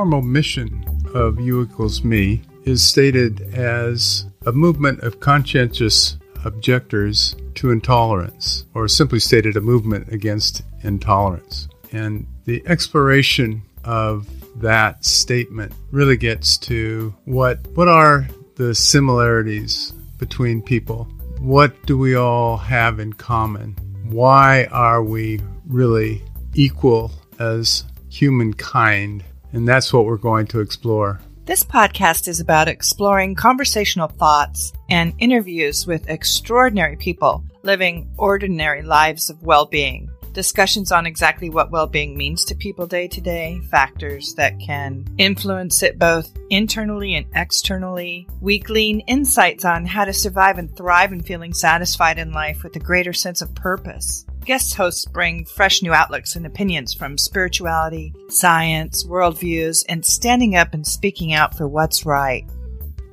formal mission of U equals me is stated as a movement of conscientious objectors to intolerance, or simply stated, a movement against intolerance. And the exploration of that statement really gets to what what are the similarities between people? What do we all have in common? Why are we really equal as humankind? And that's what we're going to explore. This podcast is about exploring conversational thoughts and interviews with extraordinary people living ordinary lives of well being discussions on exactly what well being means to people day to day, factors that can influence it both internally and externally. We glean insights on how to survive and thrive in feeling satisfied in life with a greater sense of purpose. Guest hosts bring fresh new outlooks and opinions from spirituality, science, worldviews, and standing up and speaking out for what's right.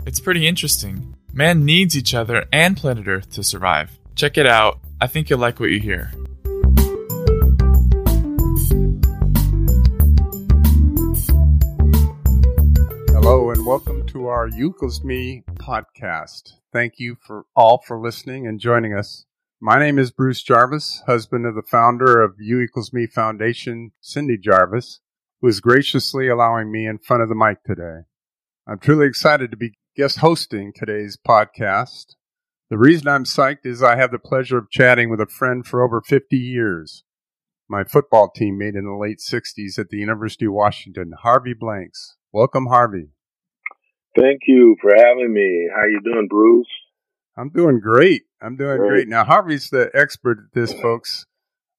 It's pretty interesting. Man needs each other and planet Earth to survive. Check it out. I think you'll like what you hear. Hello and welcome to our U equals Me podcast. Thank you for all for listening and joining us. My name is Bruce Jarvis, husband of the founder of U equals Me Foundation, Cindy Jarvis, who is graciously allowing me in front of the mic today. I'm truly excited to be guest hosting today's podcast. The reason I'm psyched is I have the pleasure of chatting with a friend for over 50 years. My football teammate in the late 60s at the University of Washington, Harvy Blanks. Welcome, Harvy. Thank you for having me. How you doing, Bruce? I'm doing great. I'm doing great. great. Now, Harvy's the expert at this, folks.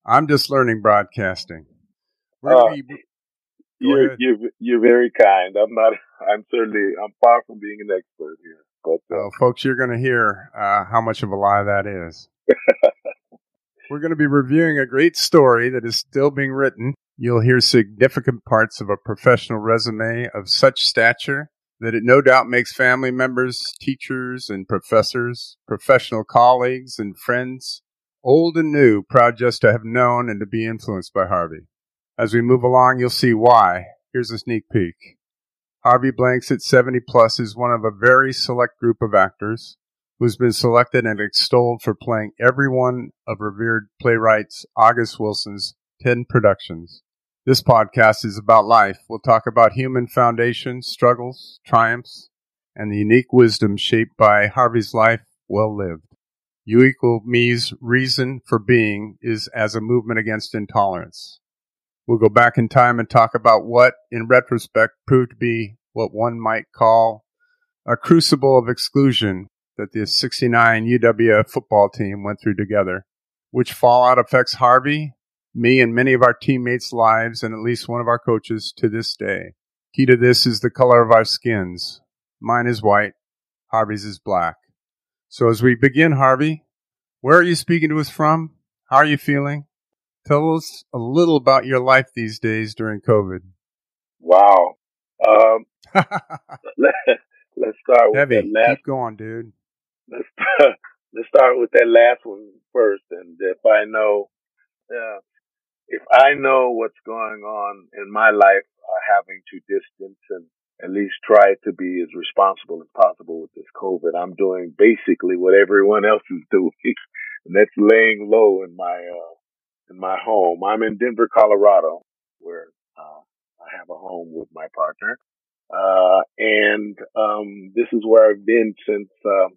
I'm just learning broadcasting. Uh, be, you're, you're, you're very kind. I'm not. I'm certainly. I'm far from being an expert here. But uh, oh, folks, you're going to hear uh, how much of a lie that is. We're going to be reviewing a great story that is still being written. You'll hear significant parts of a professional resume of such stature that it no doubt makes family members, teachers, and professors, professional colleagues, and friends, old and new, proud just to have known and to be influenced by Harvy. As we move along, you'll see why. Here's a sneak peek. Harvy Blanks at 70 plus is one of a very select group of actors who's been selected and extolled for playing every one of revered playwrights August Wilson's 10 productions. This podcast is about life. We'll talk about human foundations, struggles, triumphs, and the unique wisdom shaped by Harvy's life well lived. U equal me's reason for being is as a movement against intolerance. We'll go back in time and talk about what, in retrospect, proved to be what one might call a crucible of exclusion that the 69 UW football team went through together. Which fallout affects Harvy me and many of our teammates' lives and at least one of our coaches to this day. Key to this is the color of our skins. Mine is white, Harvy's is black. So as we begin, Harvy, where are you speaking to us from? How are you feeling? Tell us a little about your life these days during COVID. Wow. Um, let, us start Heavy. with that last. Keep going, dude. Let's let's start with that last one first. And if I know, uh, if I know what's going on in my life, uh, having to distance and at least try to be as responsible as possible with this COVID, I'm doing basically what everyone else is doing, and that's laying low in my uh, in my home. I'm in Denver, Colorado, where uh, I have a home with my partner, uh, and um, this is where I've been since um,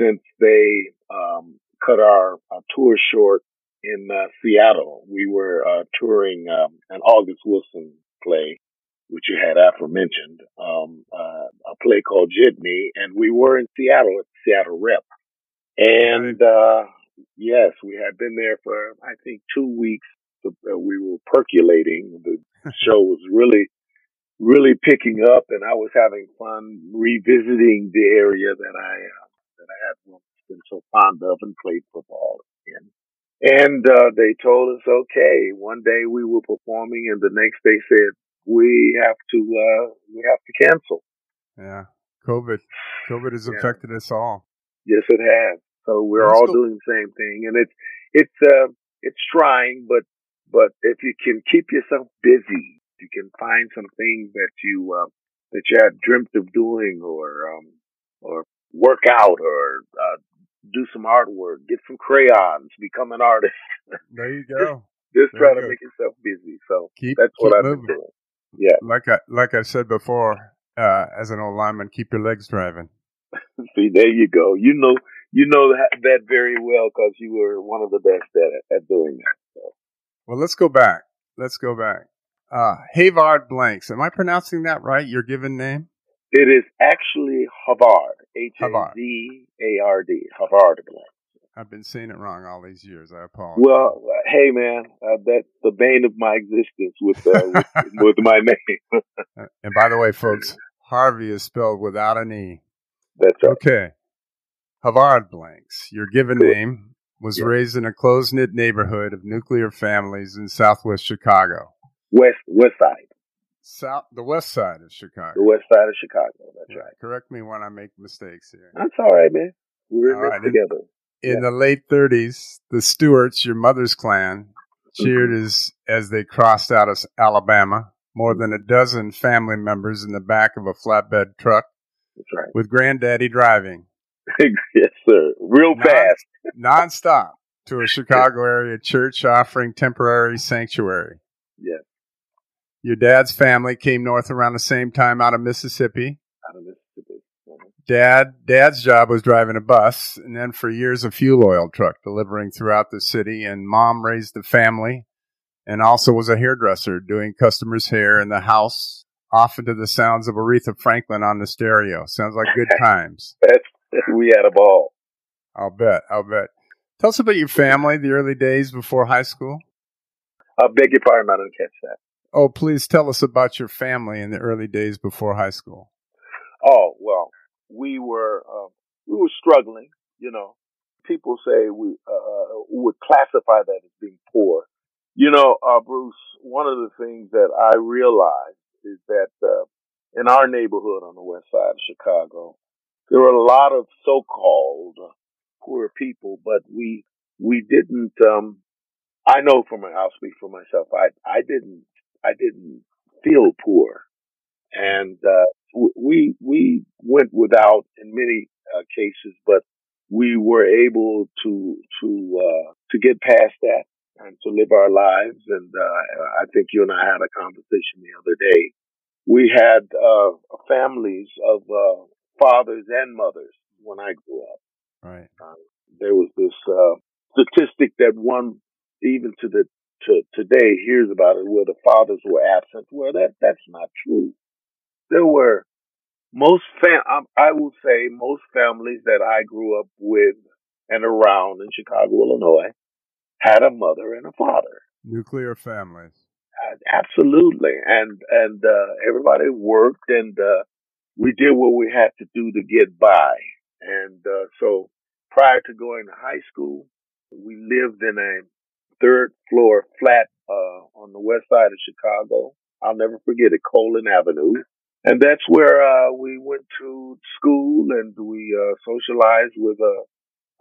since they um, cut our, our tour short in uh, Seattle. We were uh, touring um, an August Wilson play, which you had aforementioned, um, uh, a play called Jitney, and we were in Seattle at Seattle Rep. And uh, yes, we had been there for I think two weeks. We were percolating. The show was really, really picking up, and I was having fun revisiting the area that I uh, that I had once been so fond of and played football in. And uh, they told us, okay, one day we were performing, and the next day said we have to uh, we have to cancel. Yeah, COVID, COVID has yeah. affected us all. Yes, it has. So we're all doing the same thing, and it's it's uh, it's trying, but but if you can keep yourself busy You can find some things that you uh, that you had dreamt of doing, or um, or work out, or uh, do some artwork, get some crayons, become an artist. There you go. Just There try to go. make yourself busy. So Keep that's what I've moving. been doing. Yeah. Like I like I said before, uh, as an old lineman, keep your legs driving. See, there you go. You know, you know that, that very well because you were one of the best at at doing that. So. Well, let's go back. Let's go back. Uh, Havard Blanks. Am I pronouncing that right? Your given name? It is actually Havard. H A. V A R D. Havard. I've been saying it wrong all these years. I apologize. Well, uh, hey man, uh, that's the bane of my existence with uh, with, with my name. and by the way, folks, Harvy is spelled without an E. That's right. Okay. Havard Blanks. Your given Cool. name was Yeah. raised in a close knit neighborhood of nuclear families in southwest Chicago. West West Side, South, the west side of Chicago. the West Side of Chicago. That's Yeah, right. Correct me when I make mistakes here. That's all right, man. We're in right. together. In Yeah. the late 30s, the Stewarts, your mother's clan, cheered Mm-hmm. as as they crossed out of Alabama. More than a dozen family members in the back of a flatbed truck That's right. with Granddaddy driving yes, sir. Real Non- fast. nonstop to a Chicago area church offering temporary sanctuary. Yeah, Your dad's family came north around the same time out of Mississippi. out of Mississippi. Mhm. Dad, dad's job was driving a bus, and then for years a fuel oil truck delivering throughout the city. And mom raised the family, and also was a hairdresser doing customers' hair in the house, often to the sounds of Aretha Franklin on the stereo. Sounds like good times. We had a ball. I'll bet. I'll bet. Tell us about your family, the early days before high school. I beg your pardon, I didn't catch that. Oh, please tell us about your family in the early days before high school. Oh well, we were uh, we were struggling. You know, people say we uh, would classify that as being poor. You know, uh, Bruce. One of the things that I realized is that uh, in our neighborhood on the west side of Chicago, there were a lot of so-called poor people, but we we didn't. Um, I know for my, I'll speak for myself. I I didn't I didn't feel poor, and uh, we we went without in many uh, cases, but we were able to to uh, to get past that and to live our lives. And uh, I think you and I had a conversation the other day. We had uh, families of uh, fathers and mothers when I grew up. Right. There was this uh, statistic that one, even to the to today, hears about it, where the fathers were absent. Well, that that's not true. There were most fam. I, I will say most families that I grew up with and around in Chicago, Illinois, had a mother and a father. Nuclear families. Uh, Absolutely, and and uh, everybody worked, and uh, we did what we had to do to get by. And uh, so, prior to going to high school, we lived in a third floor flat uh, on the west side of Chicago. I'll never forget it, Kolin Avenue, and that's where uh, we went to school and we uh, socialized with. Uh,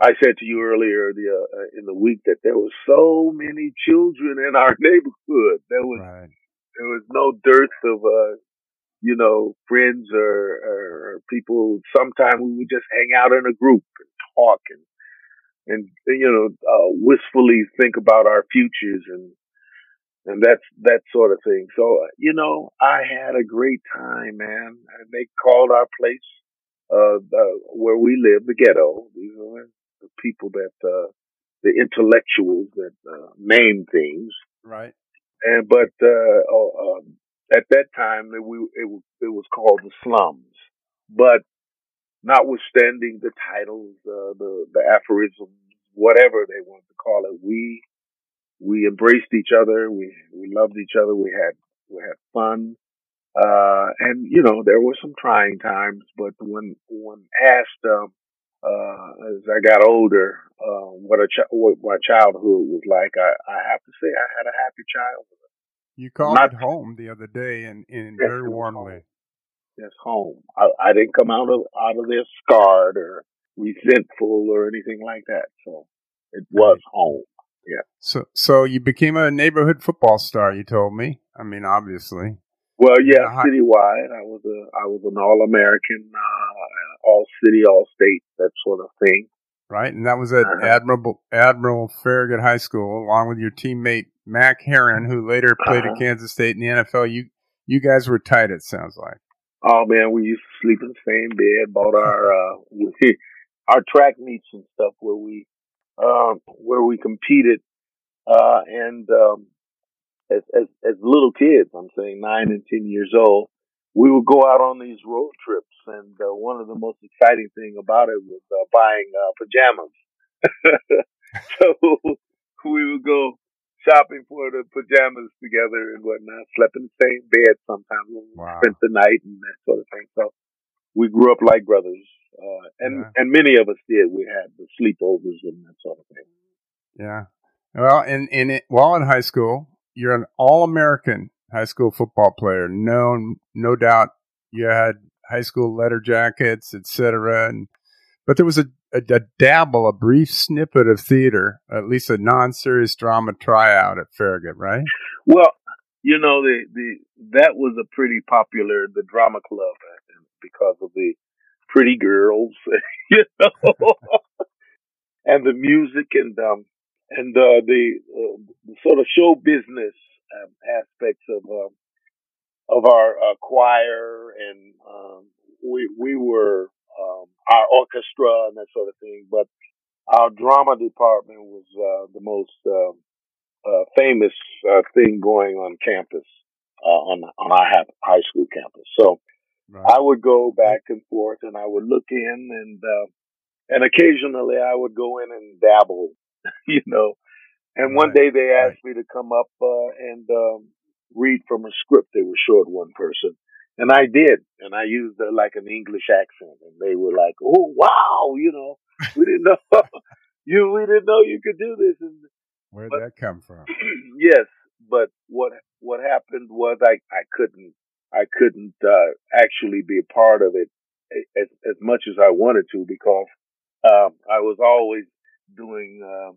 I said to you earlier the, uh, in the week that there were so many children in our neighborhood. There was Right. there was no dearth of uh you know friends or, or people sometimes we would just hang out in a group and talk and and you know uh wistfully think about our futures and and that's that sort of thing so uh, you know i had a great time man and they called our place uh the, where we live the ghetto these are the people that uh the intellectuals that uh, name things Right. and but uh, um, at that time it, we it, it was called the slums. But notwithstanding the titles, uh, the the aphorisms, whatever they want to call it, we we embraced each other. We we loved each other. We had we had fun. Uh, and you know there were some trying times, but when when asked um, uh, as I got older, uh, what a ch- what my childhood was like, I, I have to say I had a happy childhood. You called Not- it home the other day and, Yes, very warmly. Home. Home. I, I didn't come out of out of there scarred or resentful or anything like that. So it was home. Yeah. So, so you became a neighborhood football star. You told me. I mean, obviously. Well, yeah, citywide. I was a I was an All American, uh, All City, All State, that sort of thing. Right, and that was at uh-huh. Admiral Admiral Farragut High School, along with your teammate Mac Herron, who later played uh-huh. at Kansas State in the NFL. You you guys were tight. It sounds like. Oh man, we used to sleep in the same bed. Bought our uh, our track meets and stuff where we um, where we competed, uh, and um, as, as as little kids, I'm saying nine and ten years old, we would go out on these road trips, and uh, one of the most exciting thing about it was uh, buying uh, pajamas. so we would go shopping for the pajamas together and whatnot. Slept in the same bed sometimes. Wow. Spent the night and that sort of thing. So we grew up like brothers, uh, and yeah. and many of us did. We had the sleepovers and that sort of thing. Yeah. Well, in in it, while in high school, you're an All American high school football player. No, no doubt, you had high school letter jackets, etc. And but there was a, a, a dabble, a brief snippet of theater, at least a non-serious drama tryout at Farragut, right? Well, you know, the the that was a pretty popular the drama club because of the pretty girls, you know, and the music and um and uh, the, uh, the sort of show business um, aspects of uh, of our uh, choir and um, we we were um, our orchestra and that sort of thing, but our drama department was uh, the most um, uh, famous thing going on campus on on our high school campus. So Right. I would go back and forth and I would look in and, uh, and occasionally I would go in and dabble, you know. And one day they asked right. me to come up, uh, and, um, read from a script they were short one person. And I did. And I used uh, like an English accent and they were like, Oh, wow, you know, we didn't know you, we didn't know you could do this. And, Where'd but, that come from? yes. But what, what happened was I, I couldn't I couldn't uh, actually be a part of it as, as much as I wanted to because um, I was always doing uh,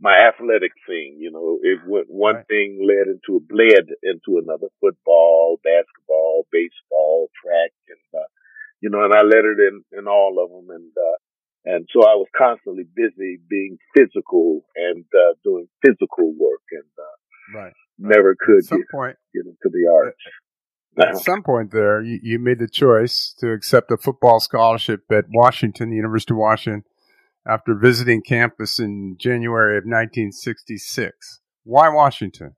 my athletic thing. You know, it went one right. thing led into a bled into another: football, basketball, baseball, track, and uh, you know, and I lettered in in all of them, and uh, and so I was constantly busy being physical and uh, doing physical work, and uh, right. never could At some get, point, get into the arts at some point there, you, you, made the choice to accept a football scholarship at Washington, the University of Washington, after visiting campus in January of 1966. Why Washington?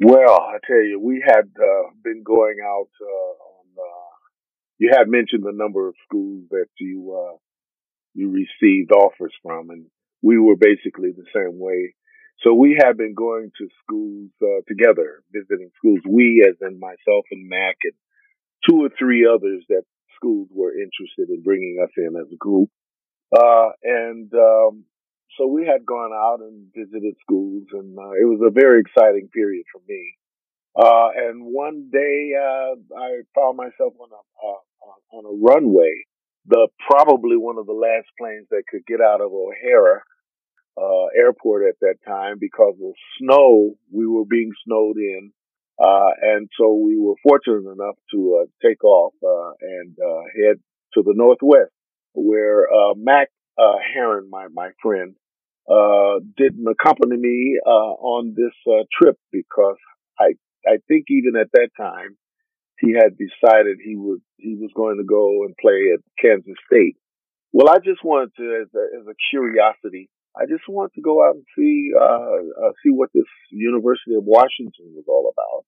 Well, I tell you, we had uh, been going out uh, on. Uh, you had mentioned the number of schools that you uh, you received offers from, and we were basically the same way. So we had been going to schools uh, together, visiting schools. We, as in myself and Mac, and two or three others that schools were interested in bringing us in as a group. Uh, and um, so we had gone out and visited schools, and uh, it was a very exciting period for me. Uh, and one day, uh, I found myself on a uh, on a runway, the probably one of the last planes that could get out of O'Hare uh, airport at that time because of snow. We were being snowed in. Uh, and so we were fortunate enough to uh, take off uh, and uh, head to the northwest, where uh, Mac Herron, my my friend, didn't accompany me on this trip because I I think even at that time he had decided he was he was going to go and play at Kansas State. Well, I just wanted to, as a, as a curiosity, I just wanted to go out and see uh, uh, see what this University of Washington was all about.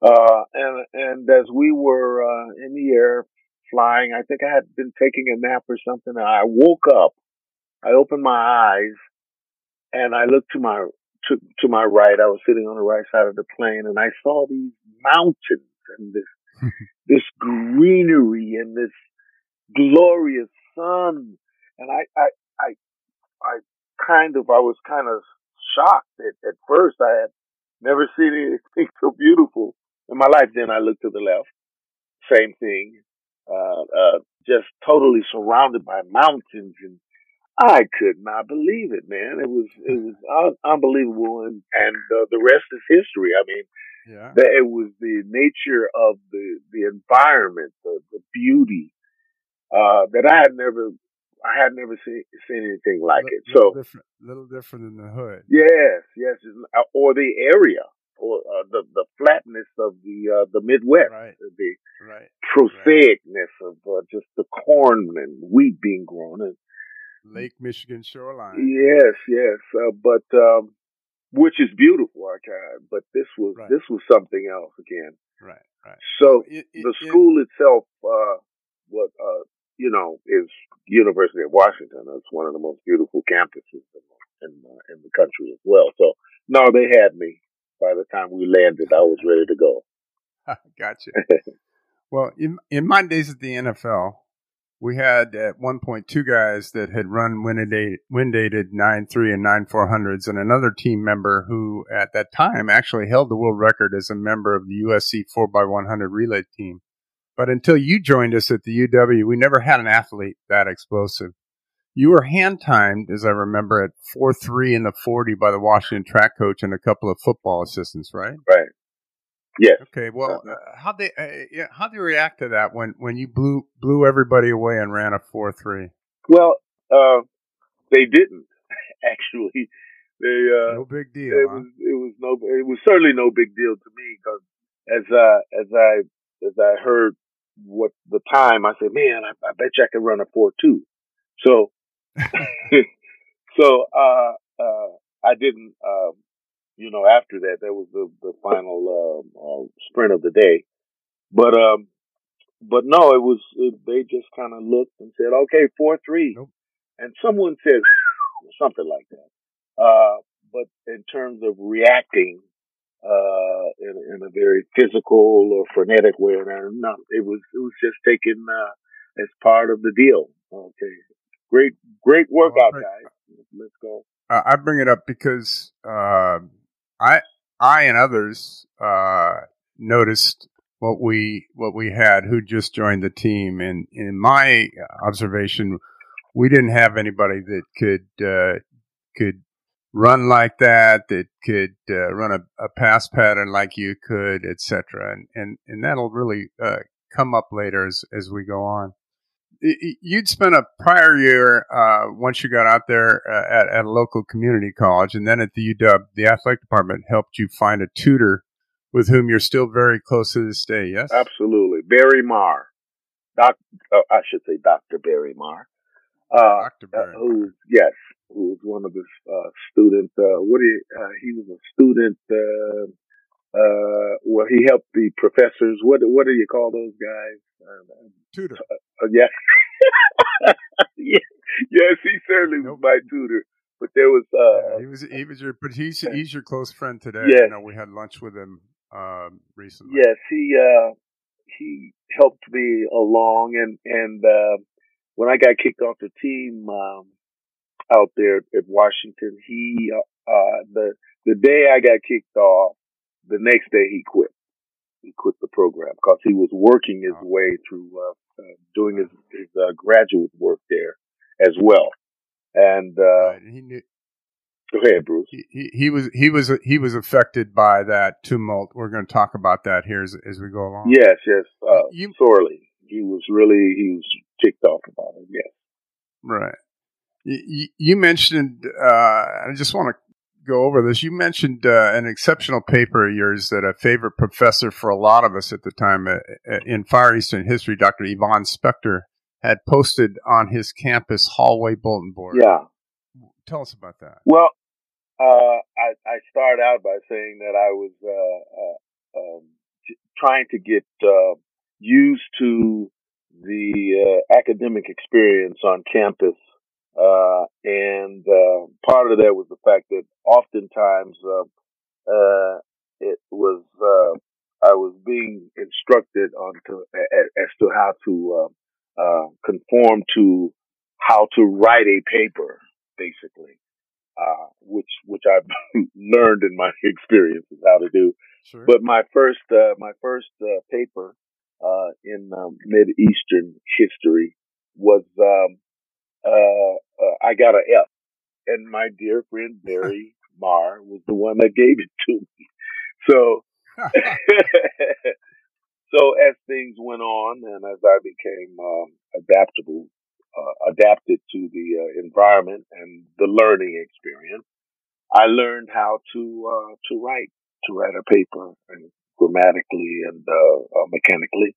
Uh, and and as we were uh, in the air flying, I think I had been taking a nap or something. And I woke up. I opened my eyes, and I looked to my to to my right. I was sitting on the right side of the plane, and I saw these mountains and this this greenery and this glorious sun. And I I I I kind of, I was kind of shocked at, at first. I had never seen anything so beautiful in my life. Then I looked to the left, same thing, uh, uh, just totally surrounded by mountains. And I could not believe it, man. It was it was un- unbelievable, and and uh, the rest is history. I mean, yeah, the, it was the nature of the the environment, the the beauty uh, that I had never I had never seen seen anything like it. So different, little different in the hood. Yes, yes, uh, or the area, uh, the the flatness of the uh, the Midwest, right. the right. prosaicness right. of uh, just the corn and wheat being grown, and Lake Michigan shoreline. Yes, yes, uh, but um, which is beautiful, okay. But this was this was something else again. Right, right. So it, it, the school it, itself, uh, what uh, you know, is University of Washington. It's one of the most beautiful campuses in in, uh, in the country as well. So no, they had me. By the time we landed, I was ready to go. gotcha. well, in in my days at the NFL, we had at one point two guys that had run wind dated nine three and nine four hundreds, and another team member who at that time actually held the world record as a member of the USC four x one hundred relay team. But until you joined us at the UW, we never had an athlete that explosive. You were hand timed, as I remember, at four three in the forty by the Washington track coach and a couple of football assistants, right? Right. Yes. Okay. Well, uh, how they uh, yeah, how they react to that when when you blew blew everybody away and ran a four three? Well, uh, they didn't actually. They uh, no big deal. It huh? was it was no it was certainly no big deal to me because as uh, as I as I heard what the time I said, man, I, I bet you I could run a four two. So so uh, uh, I didn't um, you know, after that, that was the, the final, uh, uh, sprint of the day. But, um, but no, it was, it, they just kind of looked and said, okay, 4-3. Nope. And someone said something like that. Uh, but in terms of reacting, uh, in, in a very physical or frenetic way, no, it was, it was just taken, uh, as part of the deal. Okay. Great, great workout, right. guys. Let's go. Uh, I bring it up because, uh, I I and others uh, noticed what we what we had who just joined the team, and in my observation, we didn't have anybody that could uh, could run like that, that could uh, run a, a, pass pattern like you could, etc. And and and that'll really uh, come up later as as we go on you'd spent a prior year uh, once you got out there uh, at, at, a local community college, and then at the UW, the athletic department helped you find a tutor with whom you're still very close to this day. Yes, absolutely, Barry Marr, Doc. Uh, I should say Doctor Barry Marr. Uh, Doctor Barry, uh, who yes, who was one of his uh, students. what he he was a student. Well, he helped the professors. What what do you call those guys? tutor. Uh, yes. yes, he certainly nope. was my tutor. But there was uh, yeah, he was he was your but he's he's your close friend today. Yes. I know we had lunch with him um, recently. Yes, he uh, he helped me along, and and uh, when I got kicked off the team um, out there at Washington, he uh, uh, the the day I got kicked off, the next day he quit he quit the program because he was working his way through uh, uh, doing his, his uh, graduate work there as well. And, uh, he knew. Go ahead, Bruce. He, he, he, was he was he was affected by that tumult. We're going to talk about that here as, as we go along. Yes, yes, uh, you, sorely. He was really he was ticked off about it. Yes, right. You, you mentioned. Uh, I just want to go over this. You mentioned uh, an exceptional paper of yours that a favorite professor for a lot of us at the time uh, uh in Far Eastern history, Dr. Yvonne Spector, had posted on his campus hallway bulletin board. Yeah. Tell us about that. Well, uh, I, I start out by saying that I was uh, uh, um, trying to get used to the academic experience on campus uh, and uh, part of that was the fact that oftentimes uh, uh it was uh, I was being instructed on to, as to how to uh, conform to how to write a paper, basically, which which I've learned in my experiences how to do. Sure. But my first my first paper in um, Mid Eastern history was um, I got an F. And my dear friend Barry Marr was the one that gave it to me. So, so as things went on and as I became um, adaptable, uh, adapted to the uh, environment and the learning experience, I learned how to uh, to write to write a paper and grammatically and uh, uh, mechanically,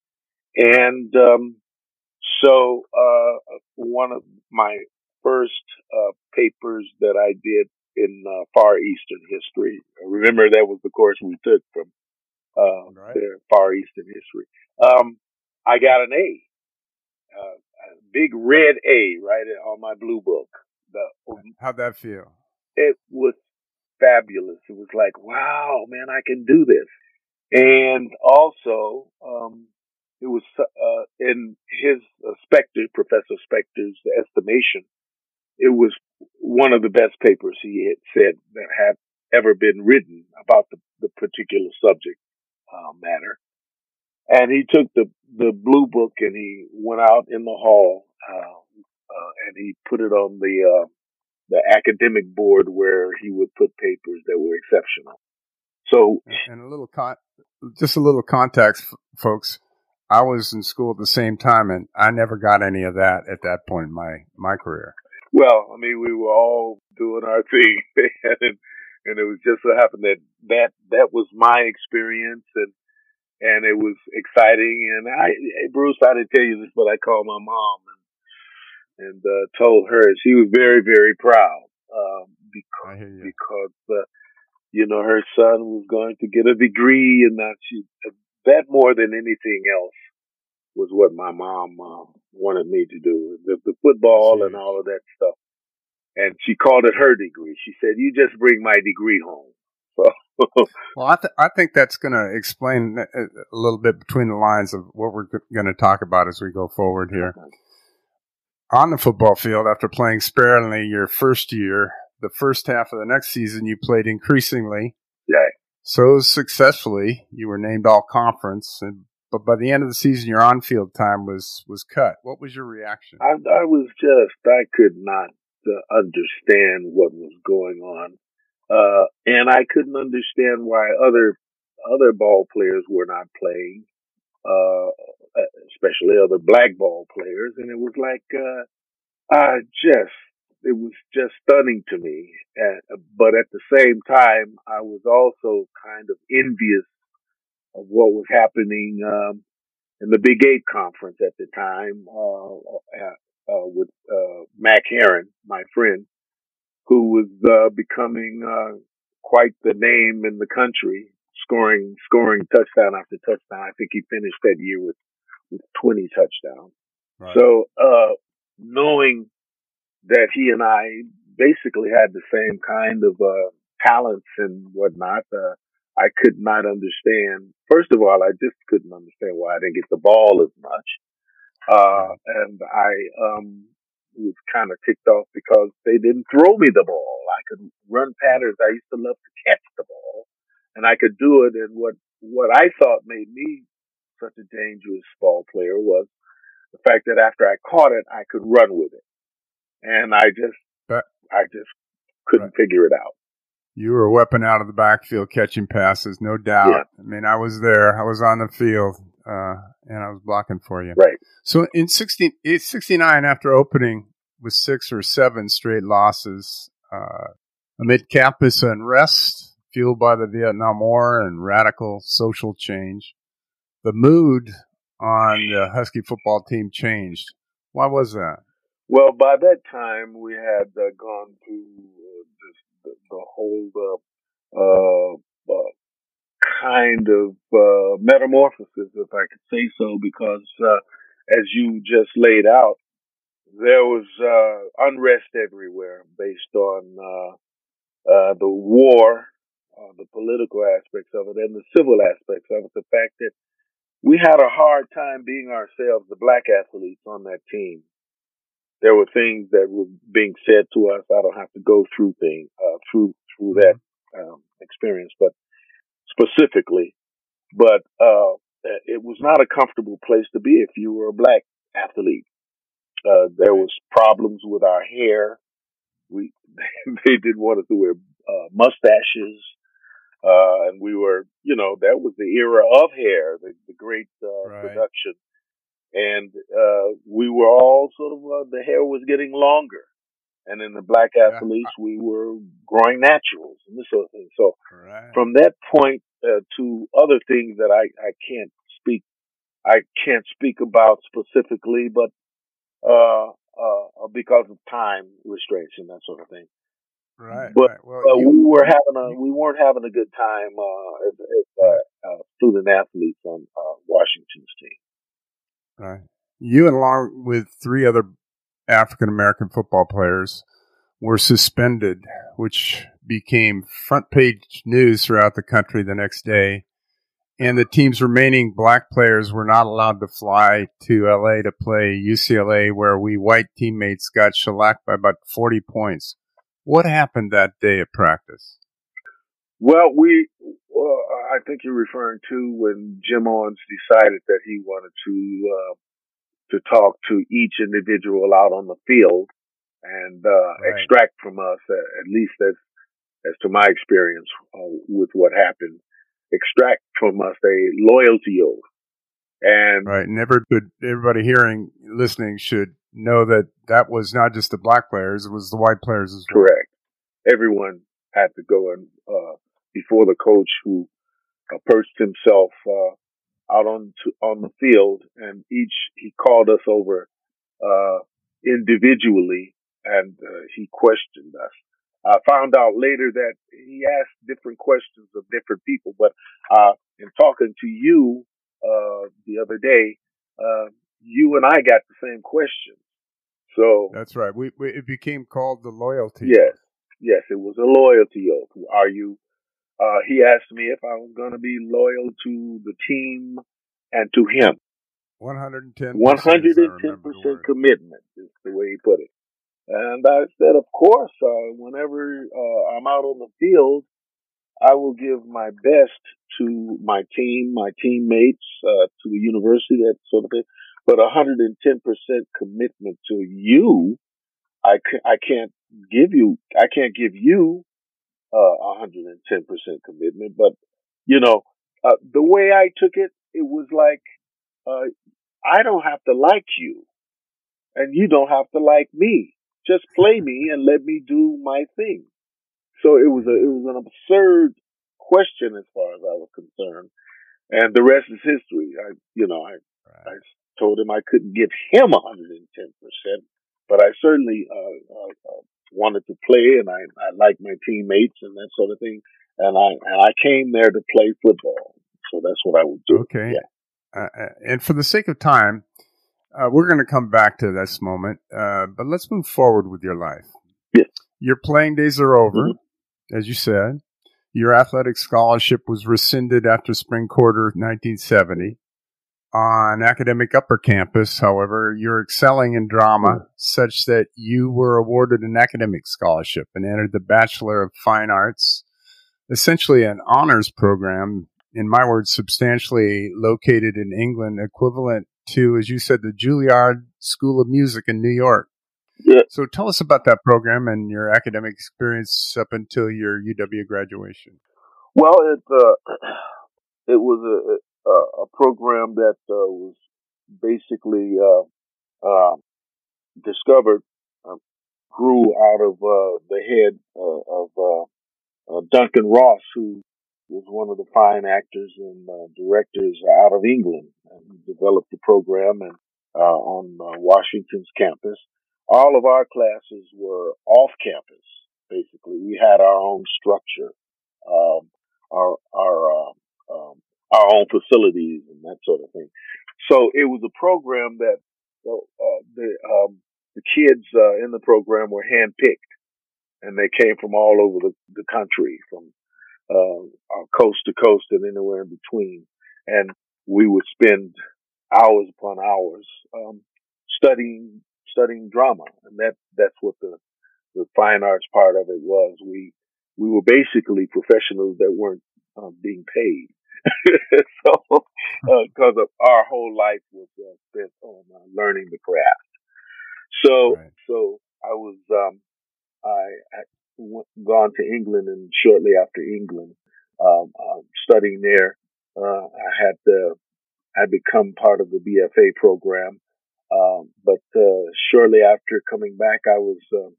and um, so uh, one of my first uh, papers that I did in uh, Far Eastern history. Remember that was the course we took from uh, right. the Far Eastern history. Um, I got an A, uh, a big red A right on my blue book. The, How'd that feel? It was fabulous. It was like, wow, man, I can do this. And also, um, it was uh, in his uh, Professor Specter's estimation, it was one of the best papers he had said that had ever been written about the, the particular subject uh, matter. And he took the the blue book and he went out in the hall uh, uh, and he put it on the uh, the academic board where he would put papers that were exceptional. So, and a little con- just a little context, folks. I was in school at the same time, and I never got any of that at that point in my my career. Well, I mean, we were all doing our thing, and, and it was just so happened that that that was my experience, and and it was exciting. And I, Bruce, I didn't tell you this, but I called my mom and and uh, told her she was very very proud um, because because uh, you know her son was going to get a degree, and that she that more than anything else was what my mom uh, wanted me to do. The, the football and all of that stuff. And she called it her degree. She said, "You just bring my degree home." So, well, I, th- I think that's going to explain a little bit between the lines of what we're going to talk about as we go forward here. On the football field, after playing sparingly your first year, the first half of the next season, you played increasingly. Yeah. So successfully, you were named all conference, and but by the end of the season, your on-field time was was cut. What was your reaction? I, I was just I could not uh, understand what was going on, uh, and I couldn't understand why other other ball players were not playing, uh, especially other black ball players, and it was like uh, I just it was just stunning to me. And, but at the same time, I was also kind of envious of what was happening um, in the Big Eight conference at the time uh, uh, uh, with uh, Mac Herron, my friend, who was uh, becoming uh, quite the name in the country, scoring scoring touchdown after touchdown. I think he finished that year with with 20 touchdowns. Right. So knowing that he and I basically had the same kind of talents and whatnot. Uh, I could not understand. First of all, I just couldn't understand why I didn't get the ball as much. Uh, and I, um, was kind of ticked off because they didn't throw me the ball. I could run patterns. I used to love to catch the ball and I could do it. And what, what I thought made me such a dangerous ball player was the fact that after I caught it, I could run with it. And I just, but, I just couldn't right. figure it out. You were a weapon out of the backfield catching passes, no doubt. Yeah. I mean, I was there. I was on the field, uh, and I was blocking for you. Right. So in 60, 69, after opening with six or seven straight losses, uh, amid campus unrest fueled by the Vietnam War and radical social change, the mood on the Husky football team changed. Why was that? Well, by that time, we had uh, gone through uh, this the, the whole uh, uh, uh, kind of uh, metamorphosis, if I could say so, because uh, as you just laid out, there was uh, unrest everywhere based on the war, the political aspects of it, and the civil aspects of it. The fact that we had a hard time being ourselves, the black athletes on that team there were things that were being said to us. I don't have to go through things uh, through through that um, experience, but specifically, but uh, it was not a comfortable place to be if you were a black athlete. Uh, there was problems with our hair. We they didn't want us to wear uh, mustaches, uh, and we were, you know, that was the era of hair, the, the great uh, right. production, and uh, we were all sort of uh, the hair was getting longer, and in the black athletes we were growing naturals and this sort of thing. So right. from that point uh, to other things that I I can't speak I can't speak about specifically, but uh, uh, because of time restraints and that sort of thing. Right. But right. Well, uh, you, we were having a we weren't having a good time uh, as, as uh, uh, student athletes on uh, Washington's team. Right. You, along with three other African American football players, were suspended, which became front page news throughout the country the next day and the team's remaining black players were not allowed to fly to LA to play UCLA, where we white teammates got shellacked by about 40 points. What happened that day at practice? Well, we, well, I think you're referring to when Jim Owens decided that he wanted to, uh, to talk to each individual out on the field and, uh, right. extract from us, uh, at least as, as to my experience uh, with what happened extract from us a loyalty oath. And right, and every, everybody hearing, listening should know that that was not just the black players; it was the white players as well. Correct. Everyone had to go and uh, before the coach who uh, perched himself uh, out on to, on the field, and each he called us over uh, individually, and uh, he questioned us. I found out later that he asked different questions of different people, but uh, in talking to you uh, the other day, uh, you and I got the same question. So that's right. We, we, it became called the loyalty. Yes, yes, it was a loyalty oath. Are you? Uh, he asked me if I was going to be loyal to the team and to him. One hundred and ten. One hundred and ten percent commitment is the way he put it. And I said, of course, uh, whenever uh, I'm out on the field, I will give my best to my team, my teammates, uh, to the university, that sort of thing. But 110% commitment to you, I, I can't give you, I can't give you, uh, 110% commitment. But, you know, uh, the way I took it, it was like, uh, I don't have to like you and you don't have to like me. Just play me and let me do my thing. So it was a, it was an absurd question as far as I was concerned. And the rest is history. I, you know, I, right. I told him I couldn't give him 110%, but I certainly, uh, uh, uh, wanted to play and I, I liked my teammates and that sort of thing. And I, and I came there to play football. So that's what I would do. Okay. Yeah. Uh, uh and for the sake of time, uh, we're going to come back to this moment, uh, but let's move forward with your life. Yes. Your playing days are over, mm-hmm. as you said. Your athletic scholarship was rescinded after spring quarter 1970. On academic upper campus, however, you're excelling in drama such that you were awarded an academic scholarship and entered the Bachelor of Fine Arts, essentially an honors program, in my words, substantially located in England, equivalent to, as you said, the Juilliard School of Music in New York. Yeah. So tell us about that program and your academic experience up until your UW graduation. Well, it uh, it was a a, program that uh, was basically uh, uh discovered, uh, grew out of uh, the head of Duncan Ross, who was one of the fine actors and uh, directors out of England. And he developed the program and uh, on uh, Washington's campus. All of our classes were off campus. Basically, we had our own structure, um, our our uh, um, our own facilities and that sort of thing. So it was a program that uh, the um, the kids uh, in the program were handpicked, and they came from all over the, the country, from uh, coast to coast and anywhere in between. And we would spend hours upon hours um, studying studying drama, and that that's what the the fine arts part of it was. We we were basically professionals that weren't uh, being paid. so, because uh, of our whole life was uh, spent on uh, learning the craft. So right. so I was um I had gone to England and shortly after England um, um, studying there uh, I had uh, I become part of the BFA program. Um, but uh, shortly after coming back, I was um,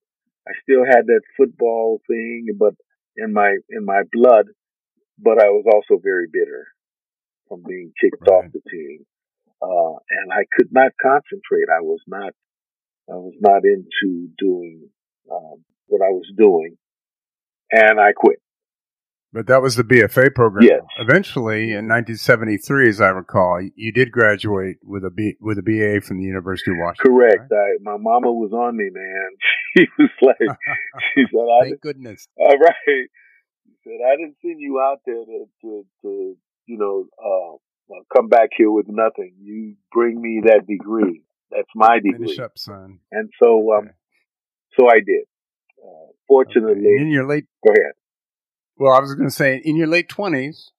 I still had that football thing, but in my in my blood. But I was also very bitter from being kicked right. off the team, uh, and I could not concentrate. I was not I was not into doing um, what I was doing, and I quit. But that was the BFA program. Yes. Eventually, in 1973, as I recall, you did graduate with a B, with a BA from the University of Washington. Correct. Right? I, my mama was on me, man. She was like, she said, I "Thank goodness." All right. Said, "I didn't send you out there to, to, to you know, uh, uh, come back here with nothing. You bring me that degree. That's my degree. Finish up, son." And so, um, okay. so I did. Uh, fortunately, okay. in your late go ahead. Well, I was going to say, in your late 20s,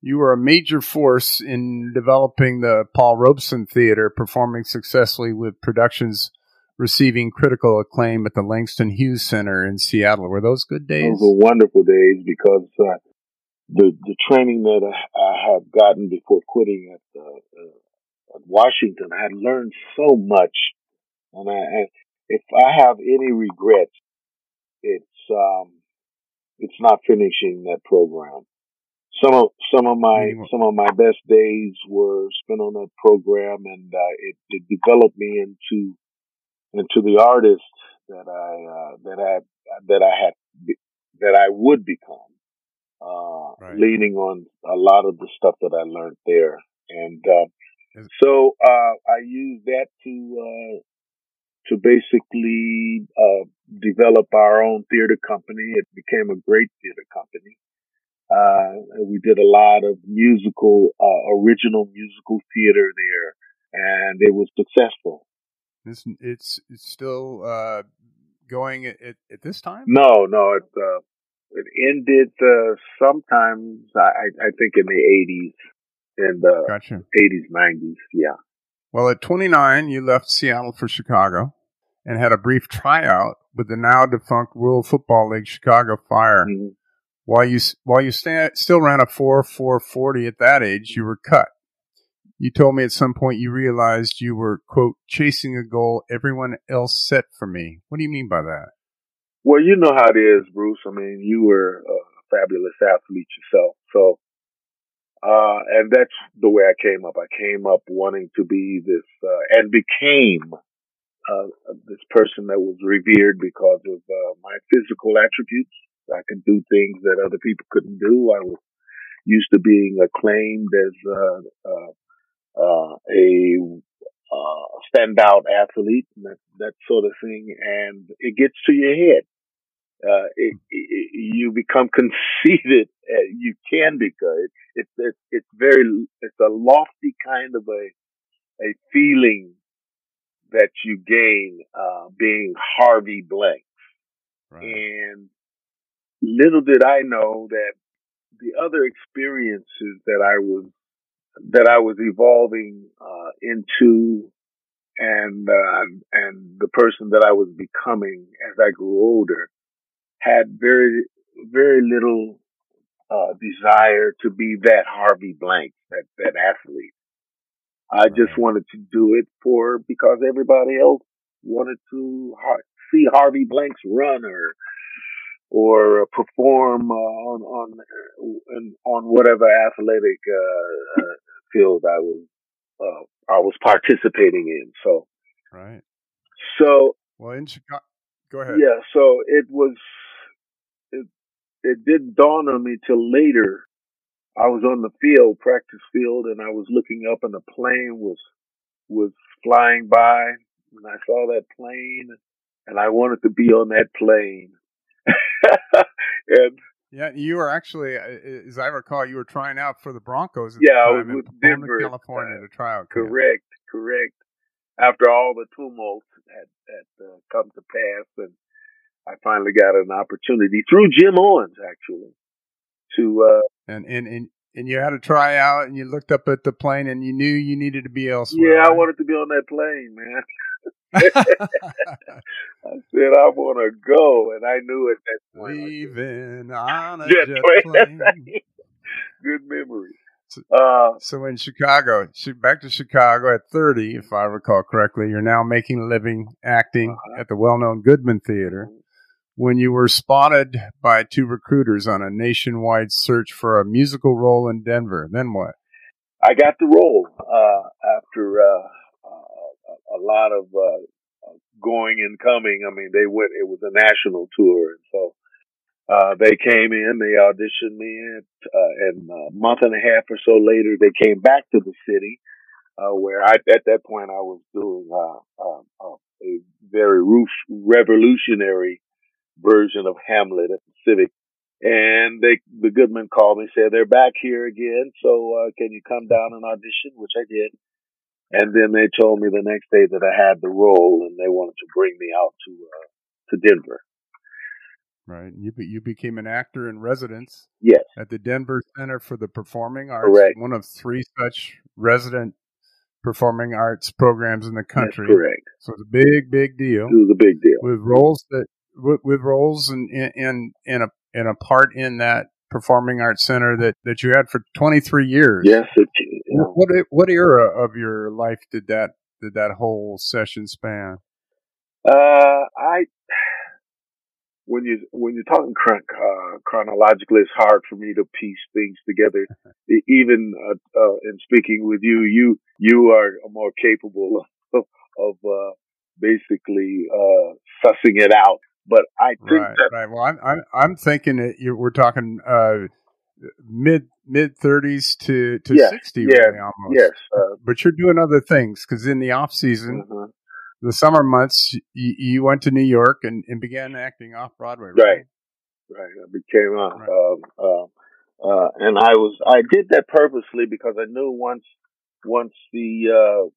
you were a major force in developing the Paul Robeson Theater, performing successfully with productions receiving critical acclaim at the Langston Hughes Center in Seattle. Were those good days? Those were wonderful days because uh, the the training that I, I had gotten before quitting at, uh, uh, at Washington, I had learned so much, and, I, and if I have any regrets, it's um, it's not finishing that program. Some of some of my some of my best days were spent on that program, and uh, it, it developed me into into the artist that I uh, that I that I had that I would become, uh, right. leaning on a lot of the stuff that I learned there, and uh, so uh, I used that to uh, to basically uh, develop our own theater company. It became a great theater company. Uh, we did a lot of musical, uh, original musical theater there, and it was successful. It's it's, it's still uh, going at, at, this time. No, no, it uh, it ended uh, sometimes. I, I think in the eighties, in the gotcha. eighties, nineties. Yeah. Well, at 29, you left Seattle for Chicago and had a brief tryout with the now defunct World Football League Chicago Fire. Mm-hmm. While you while you st- still ran a four four forty at that age, you were cut. You told me at some point you realized you were quote chasing a goal everyone else set for me. What do you mean by that? Well, you know how it is, Bruce. I mean, you were a fabulous athlete yourself, so uh, and that's the way I came up. I came up wanting to be this, uh, and became, uh, this person that was revered because of, uh, my physical attributes. I could do things that other people couldn't do. I was used to being acclaimed as, uh, a, uh, standout athlete and that, that sort of thing. And it gets to your head uh, it, it, you become conceited. Uh, you can become. It's it's it's very it's a lofty kind of a a feeling that you gain uh, being Harvy Blank. Right. And little did I know that the other experiences that I was that I was evolving uh, into and uh, and the person that I was becoming as I grew older had very, very little uh, desire to be that Harvy Blank, that, that athlete. I just wanted to do it for because everybody else wanted to see Harvy Blanks run or or perform uh, on on on whatever athletic uh, uh, field I was uh, I was participating in. So right. So well, in Chicago, go ahead. Yeah. So it was it it didn't dawn on me till later. I was on the field, practice field, and I was looking up and a plane was, was flying by and I saw that plane and I wanted to be on that plane. and yeah, you were actually, uh, as I recall, you were trying out for the Broncos. yeah, I was with Denver, California, to try out. Correct, correct. After all the tumult had, had uh, come to pass, and I finally got an opportunity through Jim Owens, actually, to. Uh, and and and and you had a tryout, and you looked up at the plane, and you knew you needed to be elsewhere. Yeah, right? I wanted to be on that plane, man. I said I want to go, and I knew at that point. Leaving on a jet, plane. plane. Good memory. So, uh, so in Chicago, back to Chicago at 30, if I recall correctly, you're now making a living acting uh-huh. at the well-known Goodman Theater. Mm-hmm. When you were spotted by two recruiters on a nationwide search for a musical role in Denver, then what? I got the role uh, after uh a lot of uh, going and coming. I mean, they went. It was a national tour, and so uh, they came in, they auditioned me, and, uh, and a month and a half or so later, they came back to the city, uh, where I, at that point, I was doing, uh, uh, uh, a very revolutionary version of Hamlet at the Civic. And they, the Goodman called me, said they're back here again. So, can you come down and audition? Which I did. And then they told me the next day that I had the role and they wanted to bring me out to, uh, to Denver. Right. You you became an actor in residence. Yes. At the Denver Center for the Performing Arts, correct. one of three such resident performing arts programs in the country. That's correct. So it's a big, big deal. It was a big deal with roles that with, with roles and in in a in a part in that performing arts center that that you had for 23 years. Yes. It. What what era of your life did that did that whole session span? Uh, I when you when you're talking chron- uh, chronologically, it's hard for me to piece things together. Even uh, uh, in speaking with you, you you are more capable of, of uh, basically uh, sussing it out. But I think right, that right. Well, I'm I'm, I'm thinking that you, we're talking uh, mid mid 30s to to yes, 60 yeah, really almost. Yes, but you're doing other things because in the off season. Mm-hmm the summer months, you, you went to New York and, and began acting off Broadway, right? Right. Right. I became a, right. um, uh, uh, and I was, I did that purposely because I knew once, once the, uh,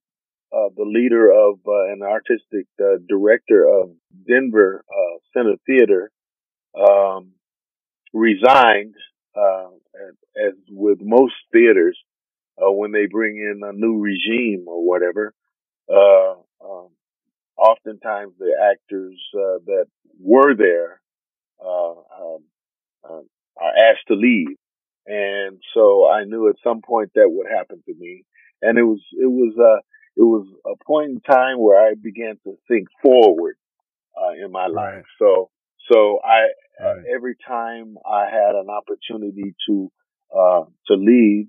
uh, the leader of, uh, an artistic, uh, director of Denver, uh, Center Theater, um, resigned, uh, as with most theaters, uh, when they bring in a new regime or whatever, uh, um, oftentimes the actors that were there uh, um, are asked to leave, and so I knew at some point that would happen to me. And it was it was it was a point in time where I began to think forward uh, in my life. Right. So so I uh, right. every time I had an opportunity to to leave.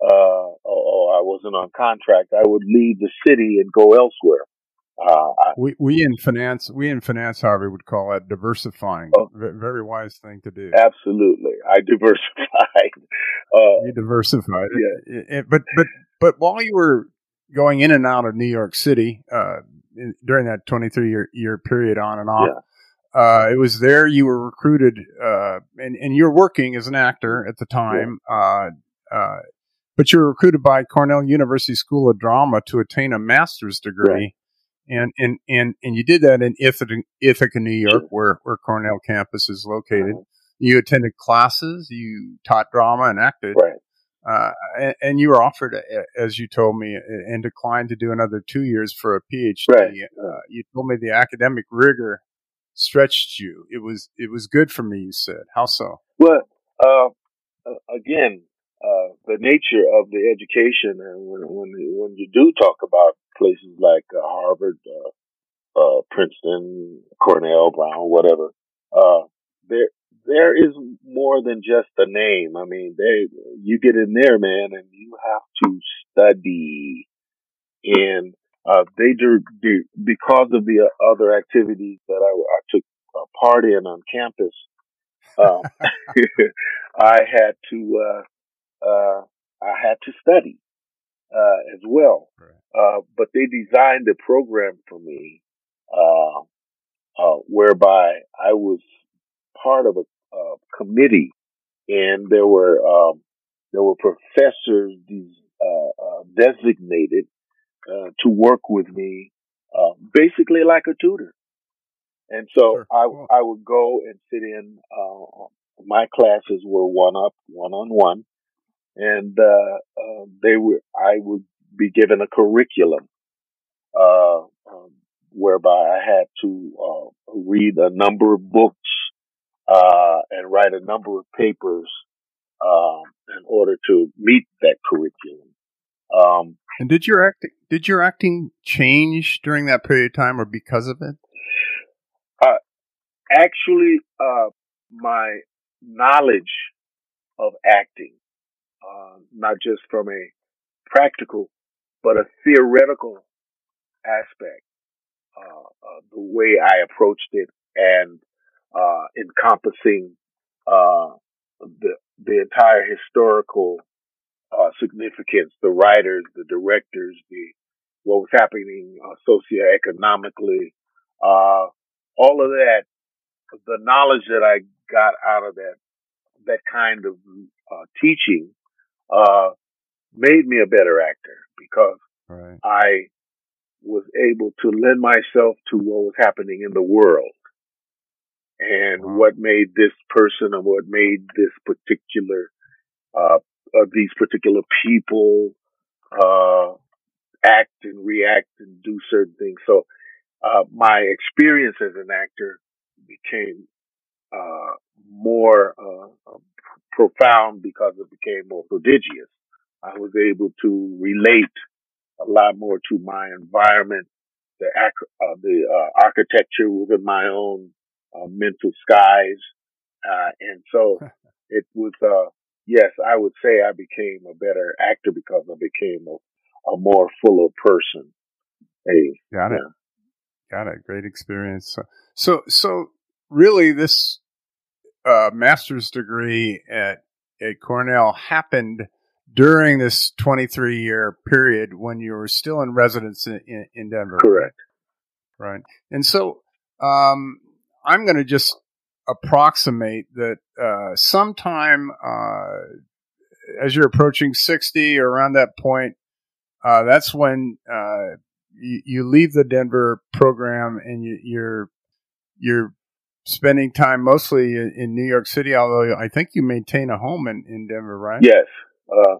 or, or I wasn't on contract, I would leave the city and go elsewhere. Uh, we we in finance we in finance Harvy would call that diversifying. Oh, very wise thing to do. Absolutely, I diversified. Uh, you diversified. Yeah. It, it, but but but while you were going in and out of New York City uh, in, during that twenty three year year period on and off. Yeah. Uh, it was there you were recruited, uh, and and you're working as an actor at the time. Yeah. Uh, but you were recruited by Cornell University School of Drama to attain a master's degree. And and and and you did that in Ithaca, Ithaca, New York, where where Cornell campus is located. Uh-huh. You attended classes, you taught drama and acted, right. Uh, and, and, you were offered, as you told me, and declined to do another two years for a PhD. Right. Uh, you told me the academic rigor stretched you. It was it was good for me. You said, how so? Well, uh, again, uh, the nature of the education, and when when when you do talk about places like uh, Harvard, uh, uh, Princeton, Cornell, Brown, whatever, uh, there there is more than just a name. I mean, they you get in there, man, and you have to study, and uh, they do, do because of the other activities that I, I took part in on campus. Um, I had to uh, I had to study uh, as well. Right. Uh, but they designed a program for me uh, uh, whereby I was part of a, a committee, and there were um, there were professors uh, designated to work with me, basically like a tutor. And so sure. I. I would go and sit in, uh, my classes were one up, one on one and uh, uh, they were I would be given a curriculum. Uh, um, whereby I had to uh, read a number of books uh, and write a number of papers um, in order to meet that curriculum. Um, and did your acting did your acting change during that period of time, or because of it? Uh, actually, uh, my knowledge of acting, uh, not just from a practical, but a theoretical aspect, uh, uh, the way I approached it and uh, encompassing the the entire historical uh, significance, the writers, the directors, the what was happening uh, socioeconomically, uh, all of that, the knowledge that I got out of that, that kind of uh, teaching, uh, made me a better actor because right. I was able to lend myself to what was happening in the world and wow. what made this person and what made this particular uh, uh, these particular people uh, act and react and do certain things. So uh, my experience as an actor became uh, more uh, profound because it became more prodigious. I was able to relate a lot more to my environment, the uh, the architecture within my own mental skies, and so it was yes, I would say I became a better actor because I became a, a more fuller person. Hey, got it. Yeah. Got it. Great experience. So, so, so really this, uh, master's degree at, at Cornell happened during this 23 year period when you were still in residence in, in, in Denver. Correct. Right. And so, um, I'm going to just approximate that uh, sometime uh, as you're approaching 60 or around that point, uh, that's when uh, you, you, leave the Denver program and you, you're you're spending time mostly in, in, New York City. Although I think you maintain a home in, in Denver, right? Yes. Uh,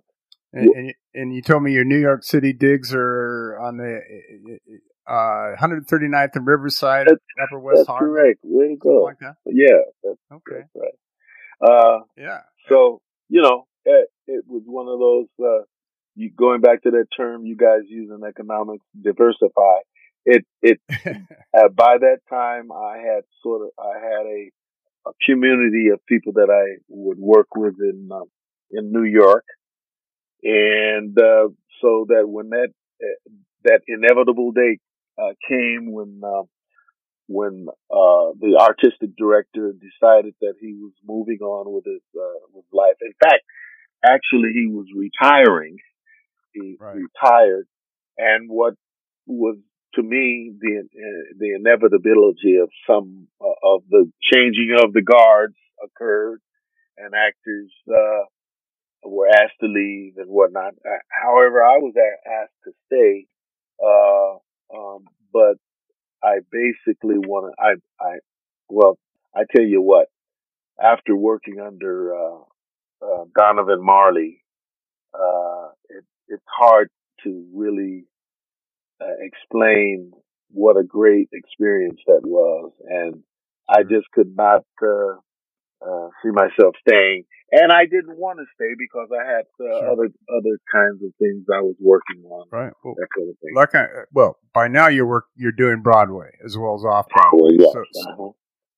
and, and, and, you told me your New York City digs are on the uh, 139th and Riverside, that's, Upper West That's correct. Way to go. Like yeah. That's, okay. That's right. Uh, yeah. So, you know, it, it was one of those, uh, you, going back to that term you guys use in economics, diversify. It, it, uh, by that time I had sort of, I had a, a community of people that I would work with in, um, in New York. And, uh, so that when that, uh, that inevitable day uh, came when uh, when uh, the artistic director decided that he was moving on with his uh, with life. In fact, actually, he was retiring. He right. retired, and what was to me the uh, the inevitability of some uh, of the changing of the guards occurred, and actors were asked to leave and whatnot. However, I was asked to stay. Uh, um, but I basically want to, I, I, well, I tell you what, after working under, uh, uh, Donovan Marley, uh, it, it's hard to really uh, explain what a great experience that was. And I just could not, uh, uh, see myself staying. And I didn't want to stay because I had uh, sure. other other kinds of things I was working on. Right. Well, that kind of thing. Like I, well, by now you're work you're doing Broadway as well as off Broadway. Yes. So, uh-huh.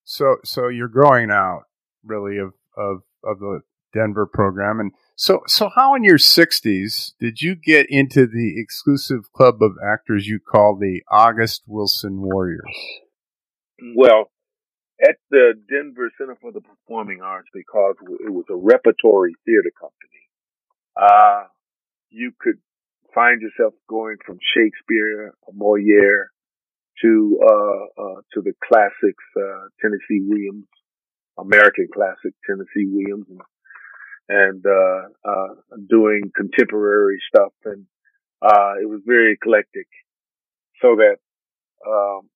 so so you're growing out really of of of the Denver program. And so so how in your 60s did you get into the exclusive club of actors you call the August Wilson Warriors? Well, at the Denver Center for the Performing Arts because it was a repertory theater company. Uh, you could find yourself going from Shakespeare, Moliere, to uh, uh, to the classics, uh, Tennessee Williams, American classic Tennessee Williams, and, and uh, uh, doing contemporary stuff, and it was very eclectic. So that um,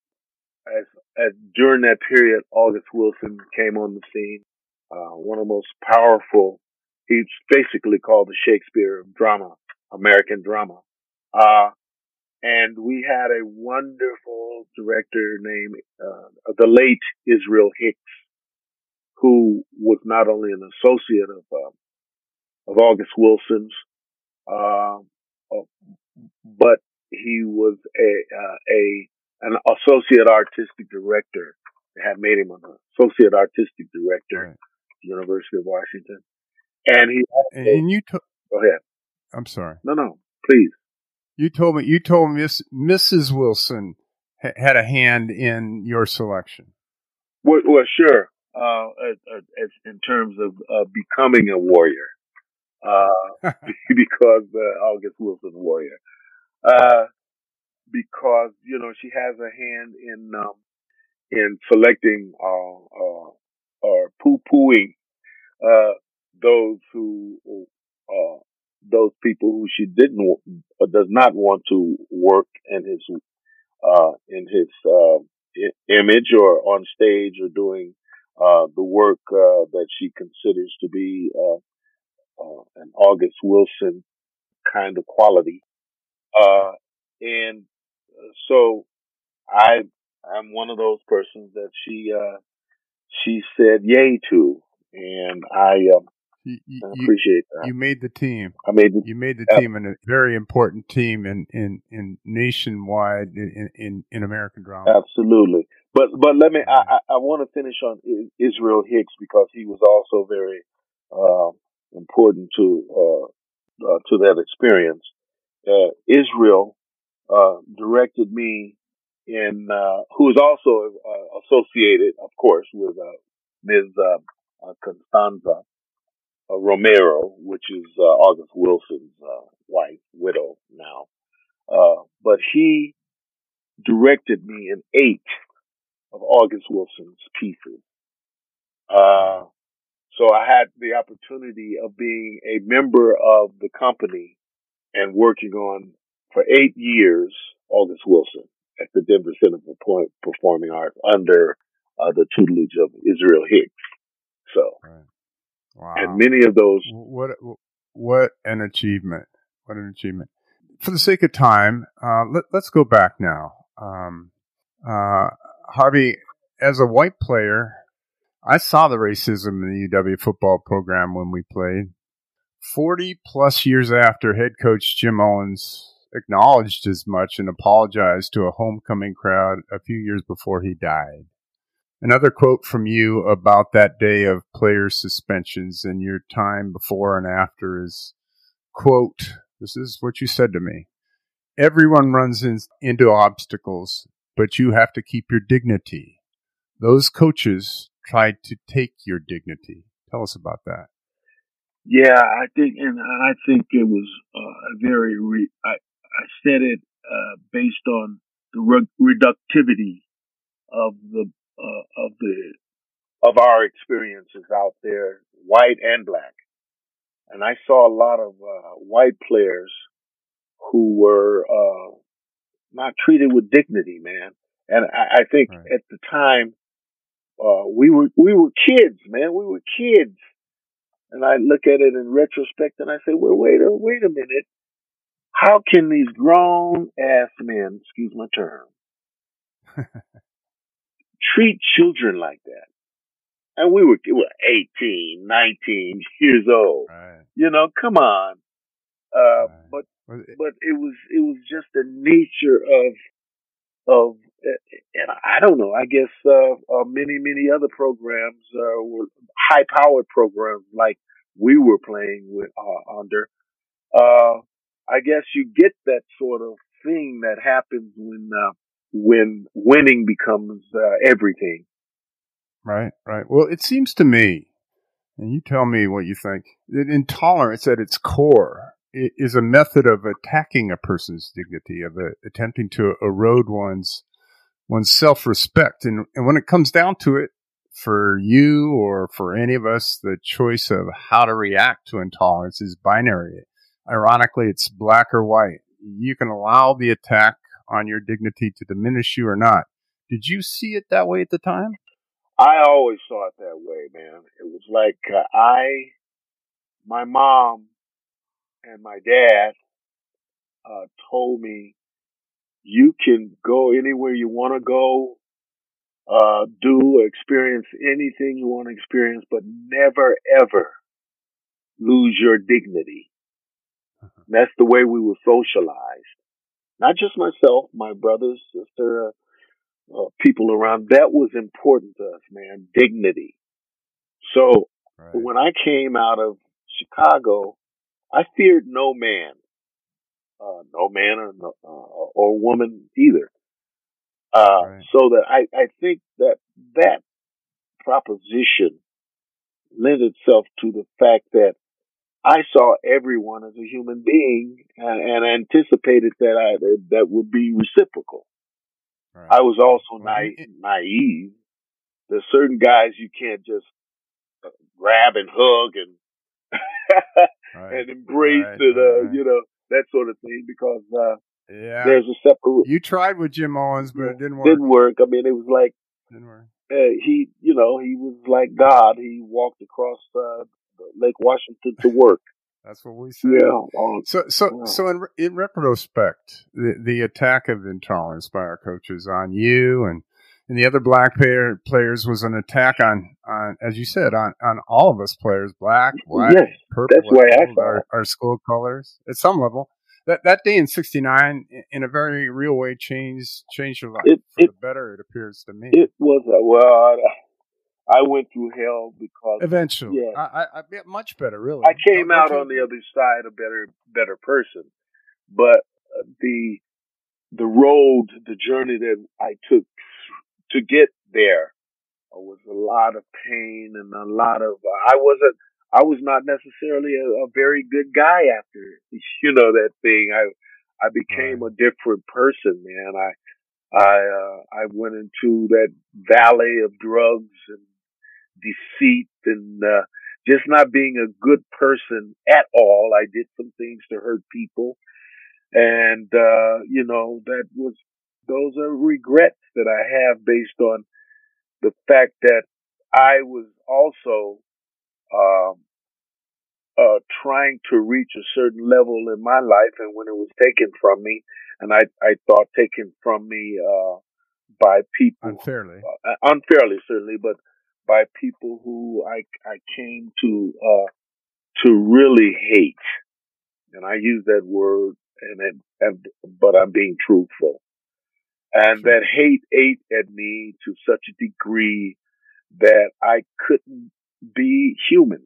as, as during that period, August Wilson came on the scene. Uh, one of the most powerful. He's basically called the Shakespeare of drama, American drama. Uh, and we had a wonderful director named uh, the late Israel Hicks, who was not only an associate of uh, of August Wilson's, uh, but he was a uh, a an associate artistic director. They had made him an associate artistic director right. at the University of Washington, and he also, and you to- go ahead. I'm sorry. No, no, please. You told me you told Miss Mrs. Wilson ha- had a hand in your selection. Well, well sure. Uh, as, in terms of uh, becoming a warrior, uh, because uh, August Wilson warrior, uh, because you know she has a hand in um, in selecting uh, uh, or poo pooing those who those people who she didn't uh, does not want to work in his uh, in his uh, image or on stage or doing uh, the work uh, that she considers to be uh, an August Wilson kind of quality. and so I I'm one of those persons that she she said yay to, and I um, you, you, appreciate that. You made the team. I made the, you made the team and a very important team in in, in nationwide in, in, in American drama. Absolutely. But but let me I, I want to finish on Israel Hicks because he was also very uh, important to uh, uh, to that experience. Uh, Israel uh, directed me in uh, who is also associated, of course, with Ms. Constanza uh, Romero, which is uh, August Wilson's uh, wife, widow now. Uh, but he directed me in eight of August Wilson's pieces. Uh, so I had the opportunity of being a member of the company and working on for eight years August Wilson at the Denver Center for Performing Arts under uh, the tutelage of Israel Hicks. So right. Wow. And many of those. What what an achievement! What an achievement! For the sake of time, uh, let, us go back now. Um, uh, Harvy, as a white player, I saw the racism in the UW football program when we played. Forty plus years after, head coach Jim Owens acknowledged as much and apologized to a homecoming crowd a few years before he died. Another quote from you about that day of player suspensions and your time before and after is, quote, this is what you said to me. Everyone runs in, into obstacles, but you have to keep your dignity. Those coaches tried to take your dignity. Tell us about that. Yeah, I think, and I think it was uh, very. Re- I I said it uh, based on the re- reductivity of the uh, of the of our experiences out there, white and black. And I saw a lot of uh, white players who were uh, not treated with dignity, man. And I, I think right. at the time uh, we were we were kids, man. We were kids. And I look at it in retrospect and I say, well, wait a wait a minute. How can these grown ass men, excuse my term, treat children like that. And we were, we were 18, 19 years old. Right. You know, come on. Uh, right. but, but it was, it was just the nature of, of, and I don't know, I guess, uh, uh many, many other programs, uh, were high powered programs like we were playing with, uh, under. I guess you get that sort of thing that happens when, uh, when winning becomes uh, everything. Right, right. Well, it seems to me, and you tell me what you think, that intolerance at its core is a method of attacking a person's dignity, of uh, attempting to erode one's one's self respect. And, and when it comes down to it, for you or for any of us, the choice of how to react to intolerance is binary. Ironically, it's black or white. You can allow the attack on your dignity to diminish you or not. Did you see it that way at the time? I always saw it that way, man. It was like uh, I, my mom, and my dad uh, told me you can go anywhere you want to go, uh, do, experience anything you want to experience, but never ever lose your dignity. That's the way we were socialized. Not just myself, my brothers, sister, uh, uh, people around. That was important to us, man. Dignity. So right. when I came out of Chicago, I feared no man, uh, no man or no, uh, or woman either. Uh, right. so that I, I think that that proposition lent itself to the fact that I saw everyone as a human being and, and anticipated that I, that would be reciprocal. Right. I was also naive. There's certain guys you can't just uh, grab and hug and right. and embrace right. and uh, you know that sort of thing because uh, yeah, there's a separate. You tried with Jim Owens, but it didn't work. Didn't work. I mean, it was like didn't work. Uh, he, you know, he was like God. He walked across uh, Lake Washington to work. That's what we said. Yeah. Um, so, so, yeah. so in in retrospect, the the attack of intolerance by our coaches on you and and the other black player, players was an attack on on as you said on on all of us players, black, white, yes, purple. That's why I saw our, our school colors at some level. That that day in '69, in a very real way, changed changed your life it, for it, the better. It appears to me. It was a, well. I went through hell because eventually, yeah, I, I, I much better. Really, I came Don't out on the other side a better, better person. But uh, the the road, the journey that I took to get there uh, was a lot of pain and a lot of. Uh, I wasn't. I was not necessarily a, a, very good guy after you know that thing. I I became a different person, man. I I uh, I went into that valley of drugs and deceit and uh, just not being a good person at all. I did some things to hurt people. And, uh, you know, that was, those are regrets that I have based on the fact that I was also, um, uh, trying to reach a certain level in my life. And when it was taken from me, and I, I thought taken from me, uh, by people unfairly, uh, unfairly certainly, but by people who I, I came to, uh, to really hate. And I use that word and, it, and but I'm being truthful. And that hate ate at me to such a degree that I couldn't be human.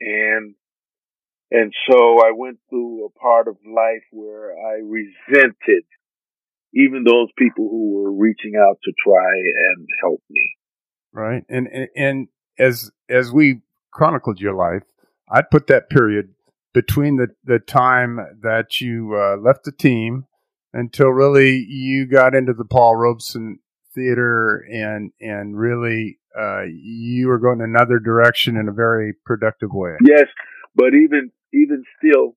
And, and so I went through a part of life where I resented even those people who were reaching out to try and help me right? And, and and as as we chronicled your life, I'd put that period between the the time that you uh, left the team until really you got into the Paul Robeson Theater and and really uh, you were going another direction in a very productive way. Yes, but even even still,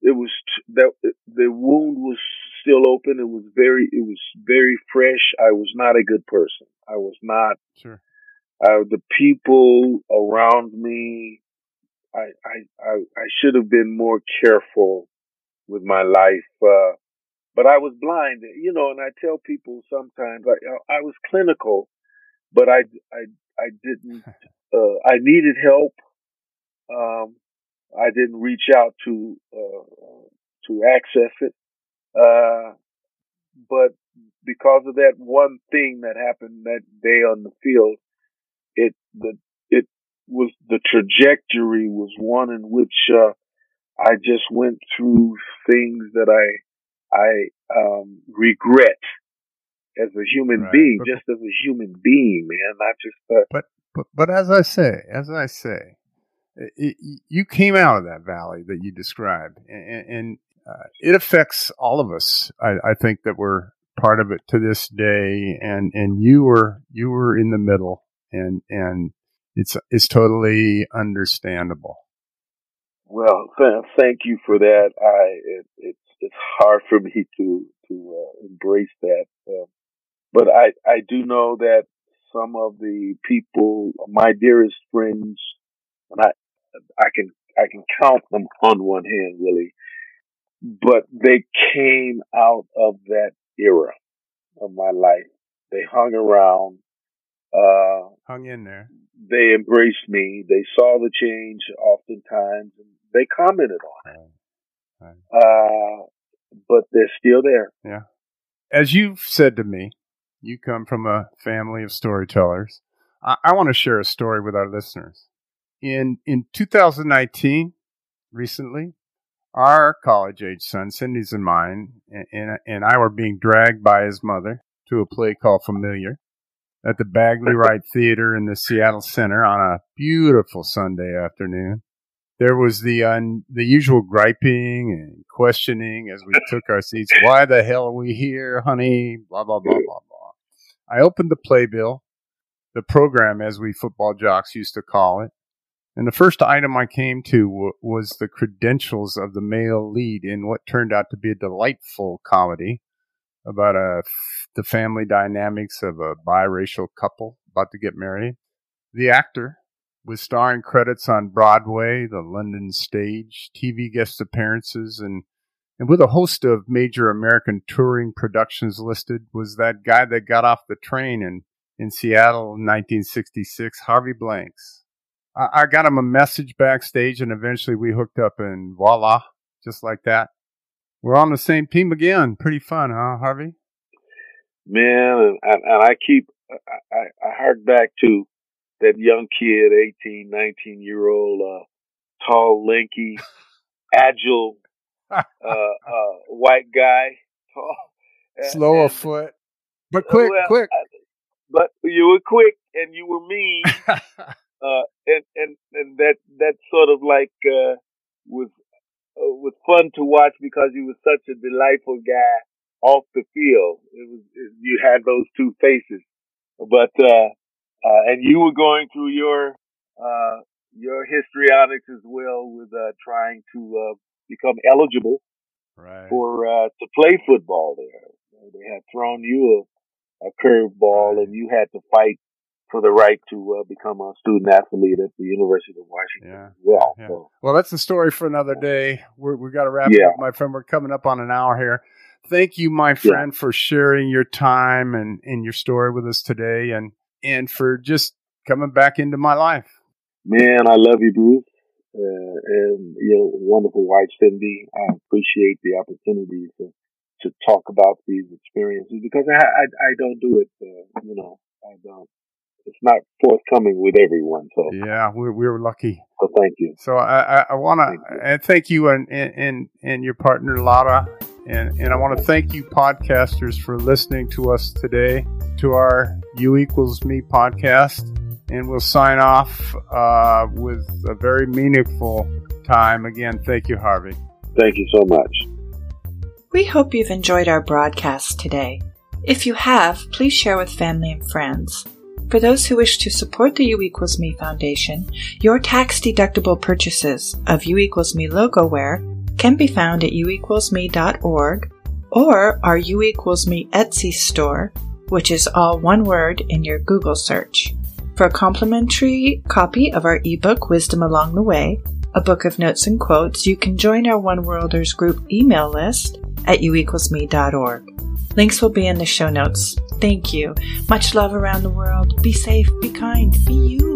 it was that the wound was still open. It was very it was very fresh. I was not a good person. I was not. Sure. Uh, the people around me, I, I, I, I should have been more careful with my life. Uh, but I was blind, you know, and I tell people sometimes I, I was clinical, but I, I, I didn't, uh, I needed help. Um, I didn't reach out to, uh, to access it. Uh, but because of that one thing that happened that day on the field, it the it was the trajectory was one in which uh, I just went through things that I I um, regret as a human right. being, but, just as a human being, man, not just. Uh, but but but as I say, as I say, it, you came out of that valley that you described, and, and uh, it affects all of us. I, I think that we're part of it to this day, and and you were you were in the middle and and it's it's totally understandable. Well, th- thank you for that. I it, it's it's hard for me to to uh, embrace that, um, but I I do know that some of the people, my dearest friends, and I I can I can count them on one hand really. but they came out of that era of my life. They hung around. Uh, hung in there. They embraced me. They saw the change oftentimes and they commented on it. Right. Right. Uh, but they're still there. Yeah. As you've said to me, you come from a family of storytellers. I, I want to share a story with our listeners. In in 2019, recently, our college age son, Cindy's and mine, and, and, and I were being dragged by his mother to a play called Familiar at the Bagley Wright Theater in the Seattle Center on a beautiful Sunday afternoon. There was the uh, the usual griping and questioning as we took our seats. Why the hell are we here, honey? Blah blah blah blah blah. I opened the playbill, the program as we football jocks used to call it, and the first item I came to w- was the credentials of the male lead in what turned out to be a delightful comedy about a, the family dynamics of a biracial couple about to get married. The actor, with starring credits on Broadway, the London stage, TV guest appearances, and and with a host of major American touring productions listed, was that guy that got off the train in, in Seattle in 1966, Harvy Blanks. I, I got him a message backstage, and eventually we hooked up, and voila, just like that. We're on the same team again. Pretty fun, huh, Harvy? Man, and, and I keep, I, I hark back to that young kid, 18, 19 year old, uh, tall, lanky, agile, uh, uh, white guy. Tall, Slow of foot. But quick, well, quick. but you were quick and you were mean. uh, and and and that that sort of like uh, was uh, was fun to watch because he was such a delightful guy off the field. It was it, you had those two faces, but uh, uh, and you were going through your uh, your histrionics as well with uh, trying to uh, become eligible right. for uh, to play football there. They had thrown you a, a curveball, and you had to fight for the right to uh, become a student athlete at the University of Washington yeah. as well. Yeah. So, well, that's a story for another day. We're, we got to wrap yeah. up, my friend. We're coming up on an hour here. Thank you, my friend, for sharing your time and, and your story with us today, and and for just coming back into my life. Man, I love you, Bruce, uh, and your wonderful wife, Cindy. I appreciate the opportunity to to talk about these experiences because I I, I don't do it, uh, you know, I don't it's not forthcoming with everyone. So yeah, we we were lucky. So thank you. So I I, I want to and thank you and, and and your partner Lara and and I want to thank you podcasters for listening to us today to our U equals me podcast. And we'll sign off uh, with a very meaningful time. Again, thank you, Harvy. Thank you so much. We hope you've enjoyed our broadcast today. If you have, please share with family and friends. For those who wish to support the U equals me Foundation, your tax deductible purchases of U equals me logo wear can be found at youequalsme.org or our U equals me Etsy store, which is all one word in your Google search. For a complimentary copy of our ebook Wisdom Along the Way, a book of notes and quotes, you can join our One Worlders group email list at youequalsme.org. Links will be in the show notes. Thank you. Much love around the world. Be safe, be kind, be you.